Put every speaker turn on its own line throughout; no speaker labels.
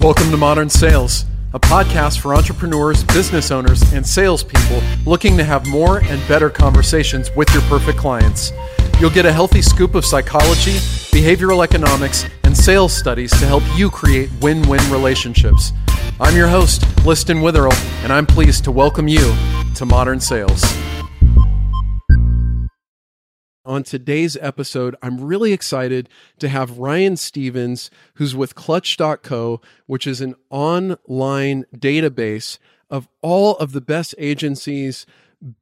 Welcome to Modern Sales, a podcast for entrepreneurs, business owners, and salespeople looking to have more and better conversations with your perfect clients. You'll get a healthy scoop of psychology, behavioral economics, and sales studies to help you create win win relationships. I'm your host, Liston Witherill, and I'm pleased to welcome you to Modern Sales. On today's episode, I'm really excited to have Ryan Stevens, who's with Clutch.co, which is an online database of all of the best agencies,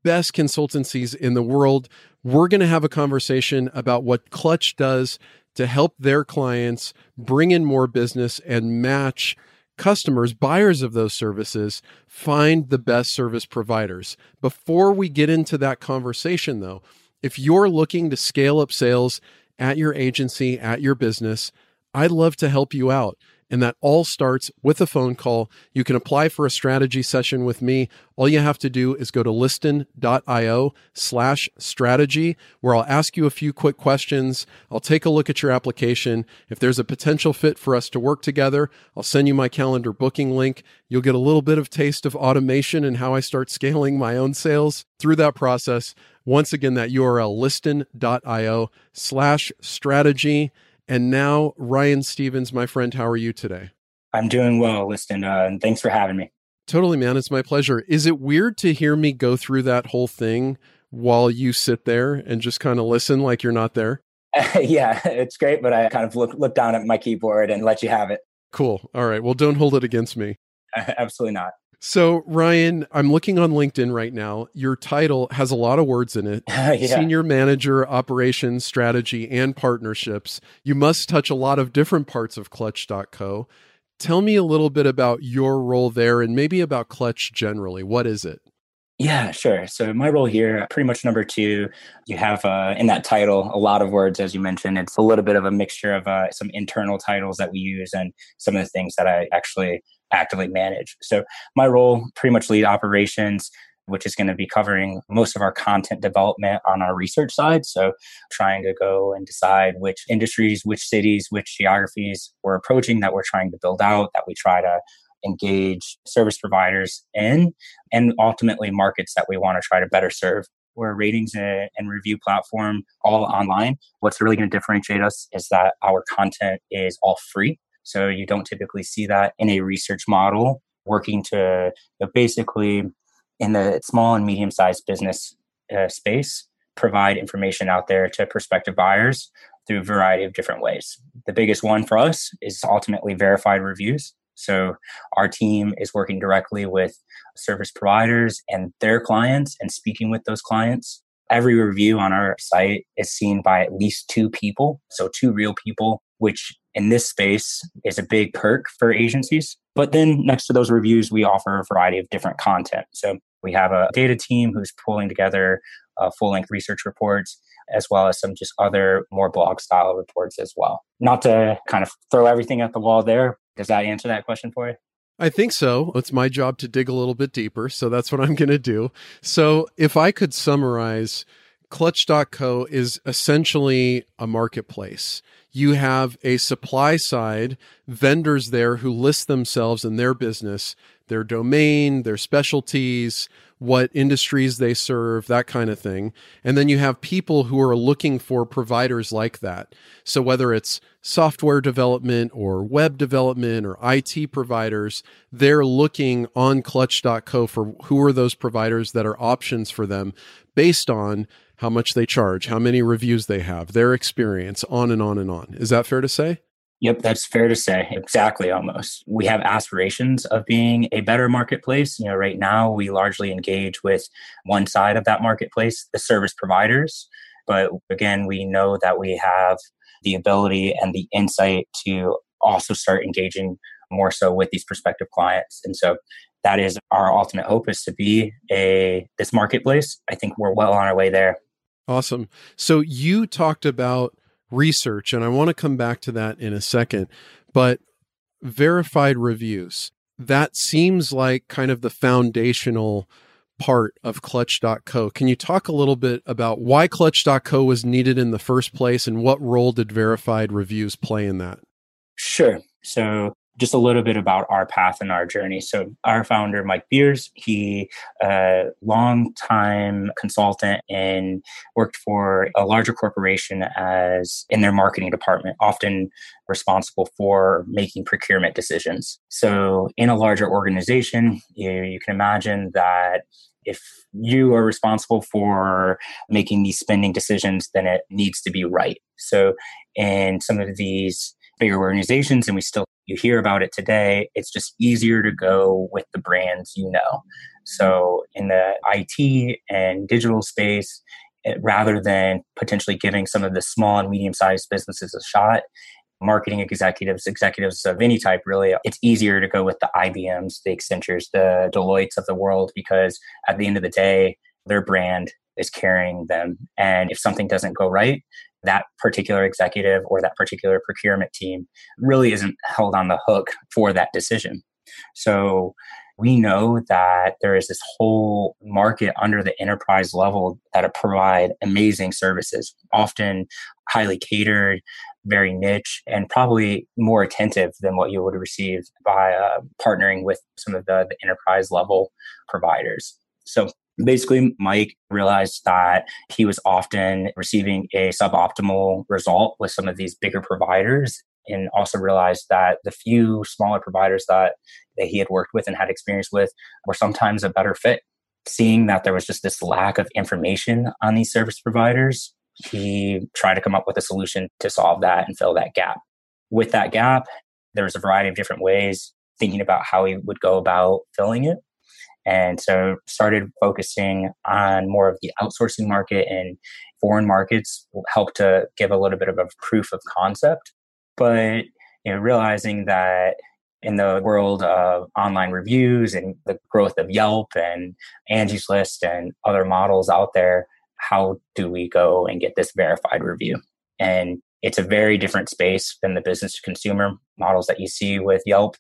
best consultancies in the world. We're going to have a conversation about what Clutch does to help their clients bring in more business and match customers, buyers of those services, find the best service providers. Before we get into that conversation, though, if you're looking to scale up sales at your agency, at your business, I'd love to help you out. And that all starts with a phone call. You can apply for a strategy session with me. All you have to do is go to liston.io slash strategy, where I'll ask you a few quick questions. I'll take a look at your application. If there's a potential fit for us to work together, I'll send you my calendar booking link. You'll get a little bit of taste of automation and how I start scaling my own sales through that process. Once again, that URL liston.io slash strategy. And now, Ryan Stevens, my friend, how are you today?
I'm doing well, Liston, uh, and thanks for having me.
Totally, man. It's my pleasure. Is it weird to hear me go through that whole thing while you sit there and just kind of listen like you're not there?
yeah, it's great, but I kind of look look down at my keyboard and let you have it.
Cool. All right. Well, don't hold it against me.
Absolutely not.
So, Ryan, I'm looking on LinkedIn right now. Your title has a lot of words in it yeah. Senior Manager, Operations, Strategy, and Partnerships. You must touch a lot of different parts of Clutch.co. Tell me a little bit about your role there and maybe about Clutch generally. What is it?
Yeah, sure. So my role here, pretty much number two, you have uh, in that title a lot of words, as you mentioned. It's a little bit of a mixture of uh, some internal titles that we use and some of the things that I actually actively manage. So my role, pretty much lead operations, which is going to be covering most of our content development on our research side. So trying to go and decide which industries, which cities, which geographies we're approaching that we're trying to build out, that we try to engage service providers in, and ultimately markets that we want to try to better serve. We're a ratings and review platform all online. What's really going to differentiate us is that our content is all free. So you don't typically see that in a research model working to you know, basically in the small and medium sized business uh, space provide information out there to prospective buyers through a variety of different ways. The biggest one for us is ultimately verified reviews. So our team is working directly with service providers and their clients and speaking with those clients. Every review on our site is seen by at least two people. So two real people, which in this space is a big perk for agencies. But then next to those reviews, we offer a variety of different content. So we have a data team who's pulling together uh, full length research reports as well as some just other more blog style reports as well. Not to kind of throw everything at the wall there, does that answer that question for you?
I think so. It's my job to dig a little bit deeper. So that's what I'm going to do. So if I could summarize, Clutch.co is essentially a marketplace. You have a supply side, vendors there who list themselves and their business, their domain, their specialties, what industries they serve, that kind of thing. And then you have people who are looking for providers like that. So whether it's software development or web development or IT providers, they're looking on clutch.co for who are those providers that are options for them based on how much they charge, how many reviews they have, their experience, on and on and on. Is that fair to say?
Yep, that's fair to say. Exactly, almost. We have aspirations of being a better marketplace. You know, right now we largely engage with one side of that marketplace, the service providers. But again, we know that we have the ability and the insight to also start engaging more so with these prospective clients. And so that is our ultimate hope is to be a this marketplace. I think we're well on our way there.
Awesome. So you talked about research, and I want to come back to that in a second. But verified reviews, that seems like kind of the foundational part of clutch.co. Can you talk a little bit about why clutch.co was needed in the first place and what role did verified reviews play in that?
Sure. So just a little bit about our path and our journey. So, our founder, Mike Beers, he uh, a long time consultant and worked for a larger corporation as in their marketing department, often responsible for making procurement decisions. So, in a larger organization, you, you can imagine that if you are responsible for making these spending decisions, then it needs to be right. So, in some of these bigger organizations, and we still you hear about it today, it's just easier to go with the brands you know. So, in the IT and digital space, it, rather than potentially giving some of the small and medium sized businesses a shot, marketing executives, executives of any type, really, it's easier to go with the IBMs, the Accentures, the Deloittes of the world, because at the end of the day, their brand is carrying them. And if something doesn't go right, that particular executive or that particular procurement team really isn't held on the hook for that decision. So we know that there is this whole market under the enterprise level that provide amazing services, often highly catered, very niche, and probably more attentive than what you would receive by uh, partnering with some of the, the enterprise level providers. So basically mike realized that he was often receiving a suboptimal result with some of these bigger providers and also realized that the few smaller providers that, that he had worked with and had experience with were sometimes a better fit. Seeing that there was just this lack of information on these service providers he tried to come up with a solution to solve that and fill that gap. With that gap there was a variety of different ways thinking about how he would go about filling it and so started focusing on more of the outsourcing market and foreign markets helped to give a little bit of a proof of concept. But you know, realizing that in the world of online reviews and the growth of Yelp and Angie's List and other models out there, how do we go and get this verified review? And it's a very different space than the business to consumer models that you see with Yelp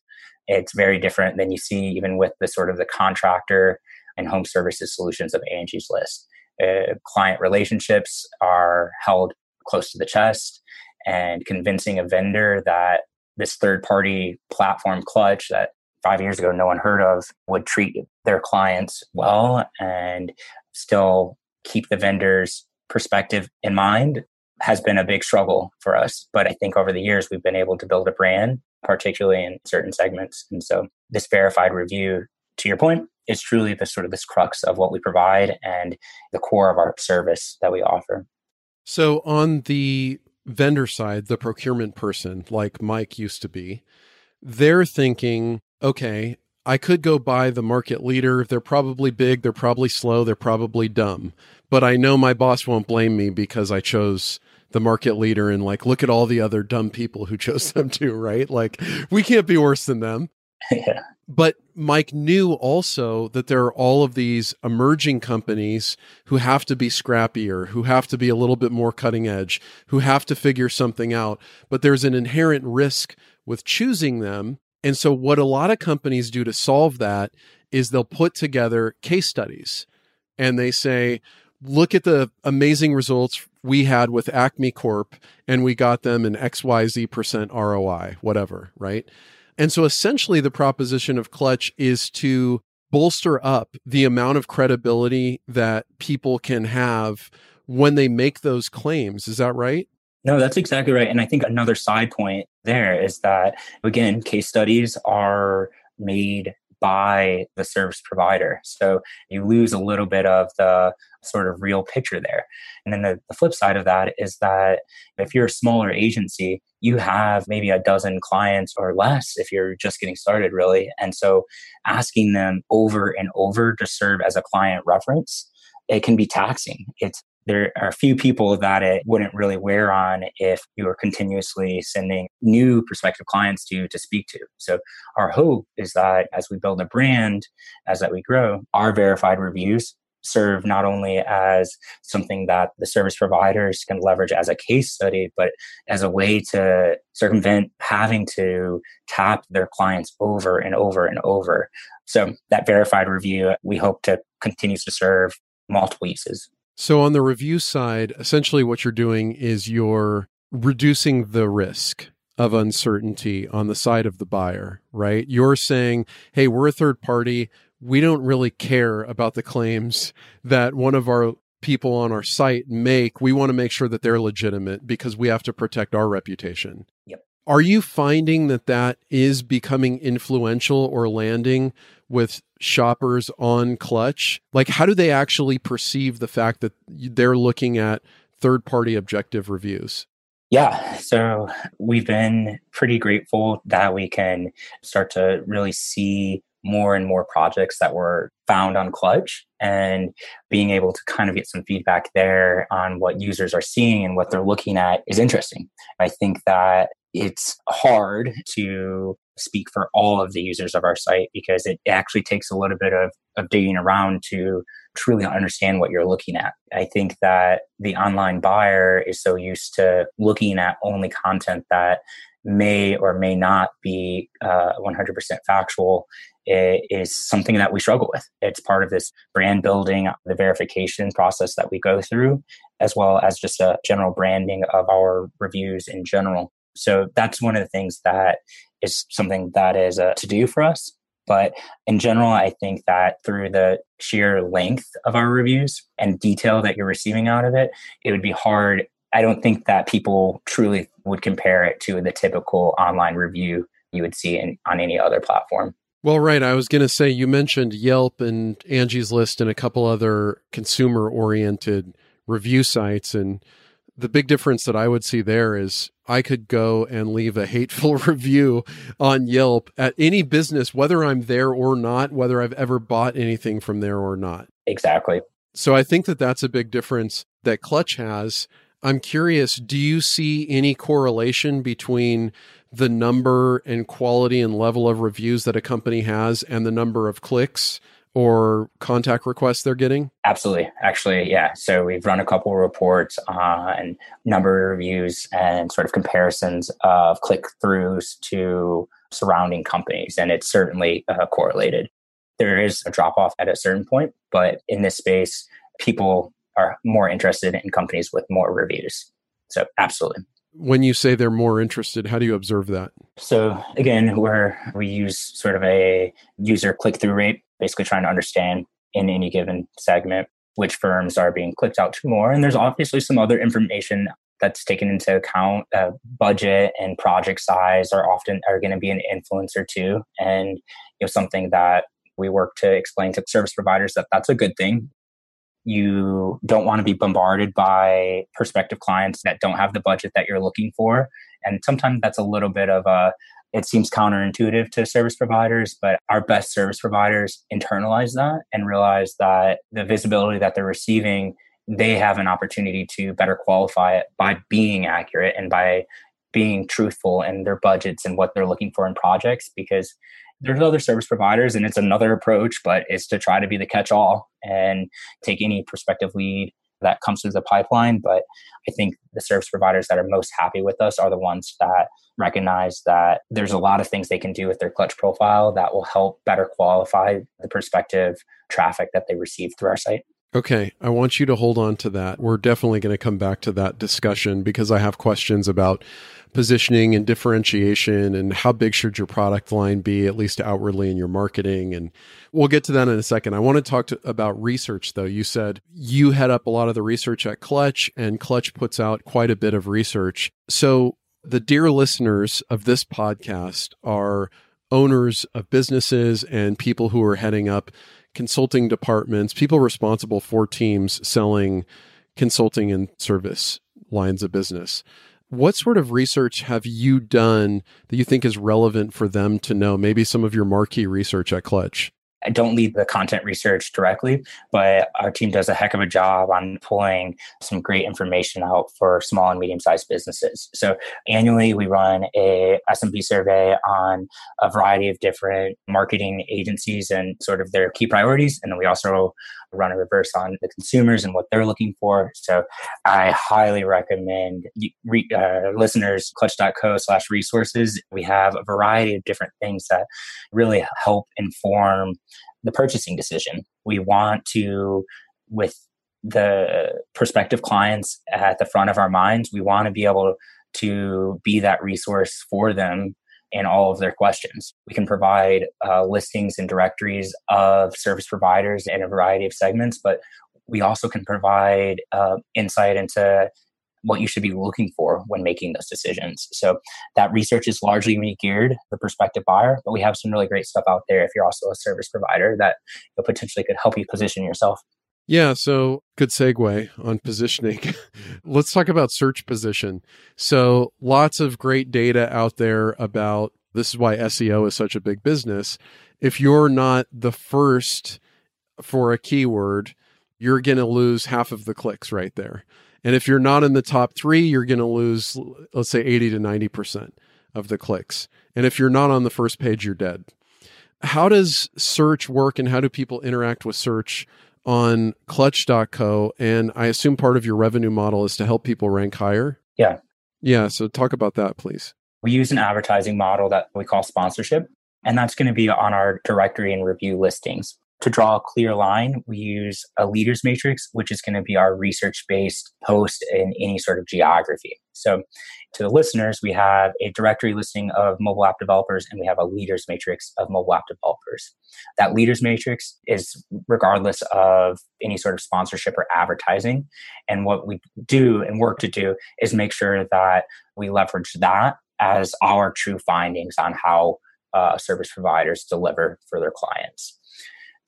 it's very different than you see even with the sort of the contractor and home services solutions of Angie's List. Uh, client relationships are held close to the chest, and convincing a vendor that this third party platform clutch that five years ago no one heard of would treat their clients well and still keep the vendor's perspective in mind has been a big struggle for us. But I think over the years, we've been able to build a brand, particularly in certain segments. And so this verified review, to your point, is truly the sort of this crux of what we provide and the core of our service that we offer.
So on the vendor side, the procurement person, like Mike used to be, they're thinking, okay, I could go buy the market leader. They're probably big, they're probably slow, they're probably dumb. But I know my boss won't blame me because I chose the market leader and like look at all the other dumb people who chose them too, right? Like we can't be worse than them.
yeah.
But Mike knew also that there are all of these emerging companies who have to be scrappier, who have to be a little bit more cutting edge, who have to figure something out. But there's an inherent risk with choosing them. And so, what a lot of companies do to solve that is they'll put together case studies and they say, look at the amazing results we had with Acme Corp and we got them an XYZ percent ROI, whatever, right? And so essentially the proposition of Clutch is to bolster up the amount of credibility that people can have when they make those claims. Is that right?
No, that's exactly right. And I think another side point there is that, again, case studies are made by the service provider. So you lose a little bit of the sort of real picture there. And then the, the, flip side of that is that if you're a smaller agency, you have maybe a dozen clients or less if you're just getting started, really. And so asking them over and over to serve as a client reference, it can be taxing. It's there are a few people that it wouldn't really wear on if you were continuously sending new prospective clients to to speak to. So our hope is that as we build a brand, as that we grow, our verified reviews serve not only as something that the service providers can leverage as a case study, but as a way to circumvent having to tap their clients over and over and over. So that verified review, we hope to continues to serve multiple uses.
So on the review side, essentially what you're doing is you're reducing the risk of uncertainty on the side of the buyer, right? You're saying, hey, we're a third party. We don't really care about the claims that one of our people on our site make. We want to make sure that they're legitimate because we have to protect our reputation.
Yep.
Are you finding that that is becoming influential or landing with shoppers on Clutch? Like, how do they actually perceive the fact that they're looking at third party objective reviews?
Yeah, so we've been pretty grateful that we can start to really see more and more projects that were found on Clutch and being able to kind of get some feedback there on what users are seeing and what they're looking at is interesting. I think that it's hard to speak for all of the users of our site because it actually takes a little bit of, of digging around to truly understand what you're looking at. I think that the online buyer is so used to looking at only content that may or may not be uh, 100% factual is something that we struggle with. It's part of this brand building, the verification process that we go through, as well as just a general branding of our reviews in general. So that's one of the things that is something that is a to do for us. But in general, I think that through the sheer length of our reviews and detail that you're receiving out of it, it would be hard. I don't think that people truly would compare it to the typical online review you would see in, on any other platform.
Well, right. I was going to say you mentioned Yelp and Angie's List and a couple other consumer oriented review sites. And the big difference that I would see there is I could go and leave a hateful review on Yelp at any business, whether I'm there or not, whether I've ever bought anything from there or not.
Exactly.
So I think that that's a big difference that Clutch has. I'm curious, do you see any correlation between the number and quality and level of reviews that a company has and the number of clicks or contact requests they're getting?
Absolutely. Actually, yeah. So we've run a couple of reports on number of reviews and sort of comparisons of click throughs to surrounding companies, and it's certainly uh, correlated. There is a drop off at a certain point, but in this space, people are more interested in companies with more reviews. So, absolutely.
When you say they're more interested, how do you observe that?
So, again, where we use sort of a user click through rate basically trying to understand in any given segment which firms are being clicked out to more. And there's obviously some other information that's taken into account. Uh, budget and project size are often are going to be an influencer too, and you know something that we work to explain to service providers that that's a good thing. You don't want to be bombarded by prospective clients that don't have the budget that you're looking for, and sometimes that's a little bit of a it seems counterintuitive to service providers, but our best service providers internalize that and realize that the visibility that they're receiving, they have an opportunity to better qualify it by being accurate and by being truthful in their budgets and what they're looking for in projects because there's other service providers and it's another approach but it's to try to be the catch all and take any prospective lead that comes through the pipeline. But I think the service providers that are most happy with us are the ones that recognize that there's a lot of things they can do with their clutch profile that will help better qualify the prospective traffic that they receive through our site.
Okay, I want you to hold on to that. We're definitely going to come back to that discussion because I have questions about positioning and differentiation and how big should your product line be, at least outwardly in your marketing. And we'll get to that in a second. I want to talk to, about research, though. You said you head up a lot of the research at Clutch, and Clutch puts out quite a bit of research. So, the dear listeners of this podcast are owners of businesses and people who are heading up consulting departments, people responsible for teams selling consulting and service lines of business. What sort of research have you done that you think is relevant for them to know? Maybe some of your marquee research at Clutch.
I don't lead the content research directly, but our team does a heck of a job on pulling some great information out for small and medium-sized businesses. So annually we run a SMB survey on a variety of different marketing agencies and sort of their key priorities. And then we also run a reverse on the consumers and what they're looking for. So I highly recommend re, uh, listeners clutch.co slash resources. We have a variety of different things that really help inform the purchasing decision. We want to, with the prospective clients at the front of our minds, we want to be able to be that resource for them in all of their questions. We can provide uh, listings and directories of service providers in a variety of segments, but we also can provide uh, insight into what you should be looking for when making those decisions. So that research is largely re geared the prospective buyer, but we have some really great stuff out there if you're also a service provider that potentially could help you position yourself.
Yeah, so good segue on positioning. Let's talk about search position. So, lots of great data out there about this is why SEO is such a big business. If you're not the first for a keyword, you're going to lose half of the clicks right there. And if you're not in the top three, you're going to lose, let's say, 80 to 90% of the clicks. And if you're not on the first page, you're dead. How does search work and how do people interact with search on clutch.co? And I assume part of your revenue model is to help people rank higher.
Yeah.
Yeah. So talk about that, please.
We use an advertising model that we call sponsorship, and that's going to be on our directory and review listings. To draw a clear line, we use a leaders matrix, which is going to be our research based post in any sort of geography. So, to the listeners, we have a directory listing of mobile app developers and we have a leaders matrix of mobile app developers. That leaders matrix is regardless of any sort of sponsorship or advertising. And what we do and work to do is make sure that we leverage that as our true findings on how uh, service providers deliver for their clients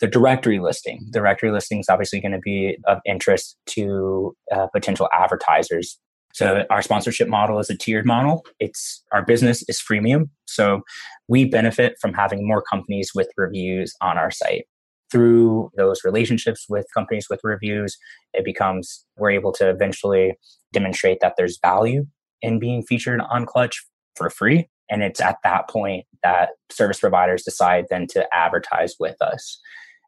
the directory listing. The directory listing is obviously going to be of interest to uh, potential advertisers. So our sponsorship model is a tiered model. It's our business is freemium, so we benefit from having more companies with reviews on our site. Through those relationships with companies with reviews, it becomes we're able to eventually demonstrate that there's value in being featured on Clutch for free. And it's at that point that service providers decide then to advertise with us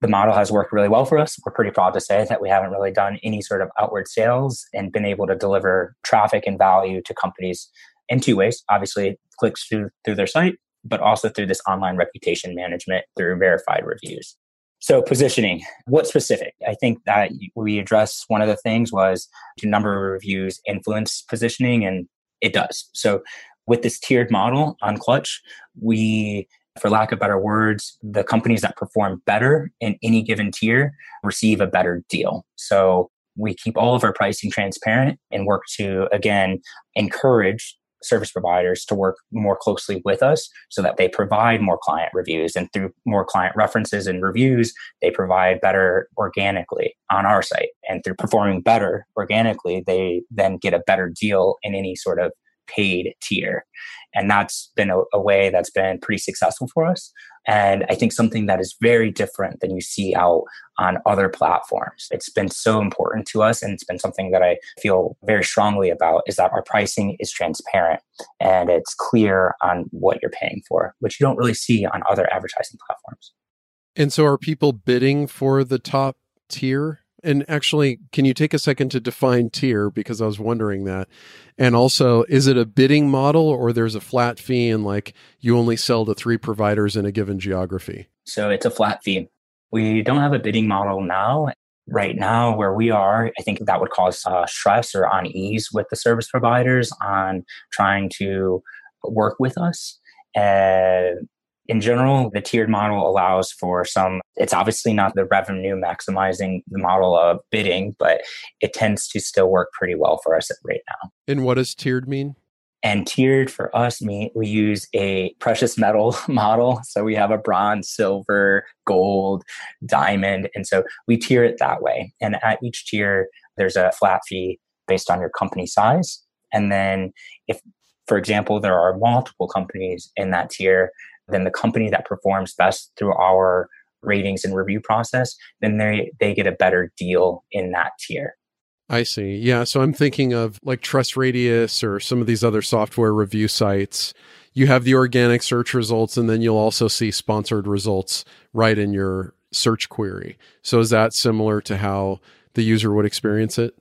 the model has worked really well for us. We're pretty proud to say that we haven't really done any sort of outward sales and been able to deliver traffic and value to companies in two ways. Obviously, clicks through through their site, but also through this online reputation management through verified reviews. So positioning, what specific? I think that we addressed one of the things was do number of reviews influence positioning and it does. So with this tiered model on Clutch, we for lack of better words, the companies that perform better in any given tier receive a better deal. So we keep all of our pricing transparent and work to, again, encourage service providers to work more closely with us so that they provide more client reviews and through more client references and reviews they provide better organically on our site and through performing better organically they then get a better deal in any sort of paid tier. And that's been a, a, way that's been pretty successful for us. And I think something that is very different than you see out on other platforms. It's been so important to us. And it's been something that I feel very strongly about is that our pricing is transparent and it's clear on what you're paying for, which you don't really see on other advertising platforms.
And so are people bidding for the top tier and actually, can you take a second to define tier? Because I was wondering that. And also, is it a bidding model or there's a flat fee and like you only sell to three providers in a given geography?
So it's a flat fee. We don't have a bidding model now. Right now, where we are, I think that would cause uh, stress or unease with the service providers on trying to work with us. And in general, the tiered model allows for some, it's obviously not the revenue maximizing the model of bidding, but it tends to still work pretty well for us right now.
And what does tiered mean?
And tiered for us mean we use a precious metal model. So we have a bronze, silver, gold, diamond. And so we tier it that way. And at each tier, there's a flat fee based on your company size. And then if, for example, there are multiple companies in that tier, then the company that performs best through our ratings and review process, then they they get a better deal in that tier.
I see. Yeah. So I'm thinking of like TrustRadius or some of these other software review sites. You have the organic search results, and then you'll also see sponsored results right in your search query. So is that similar to how the user would experience it?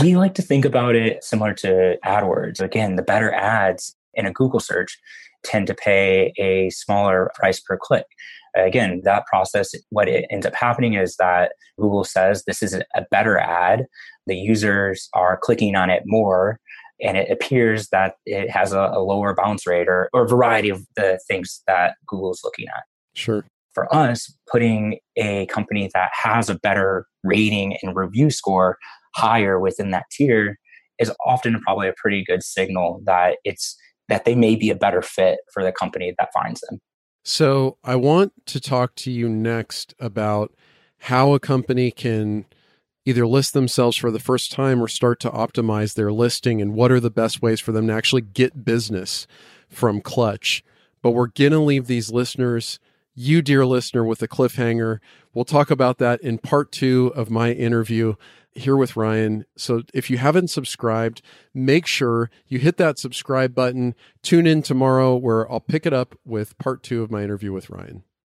We like to think about it similar to AdWords. Again, the better ads in a Google search tend to pay a smaller price per click. Again, that process, what it ends up happening is that Google says this is a better ad. The users are clicking on it more. and it appears that it has a, a lower bounce rate or, or a variety of the things that Google is looking at.
Sure.
For us, putting a company that has a better rating and review score higher within that tier is often probably a pretty good signal that it's that they may be a better fit for the company that finds them.
So, I want to talk to you next about how a company can either list themselves for the first time or start to optimize their listing and what are the best ways for them to actually get business from Clutch. But we're going to leave these listeners, you, dear listener, with a cliffhanger. We'll talk about that in part two of my interview here with Ryan. So if you haven't subscribed, make sure you hit that subscribe button. Tune in tomorrow where I'll pick it up with part two of my interview with Ryan.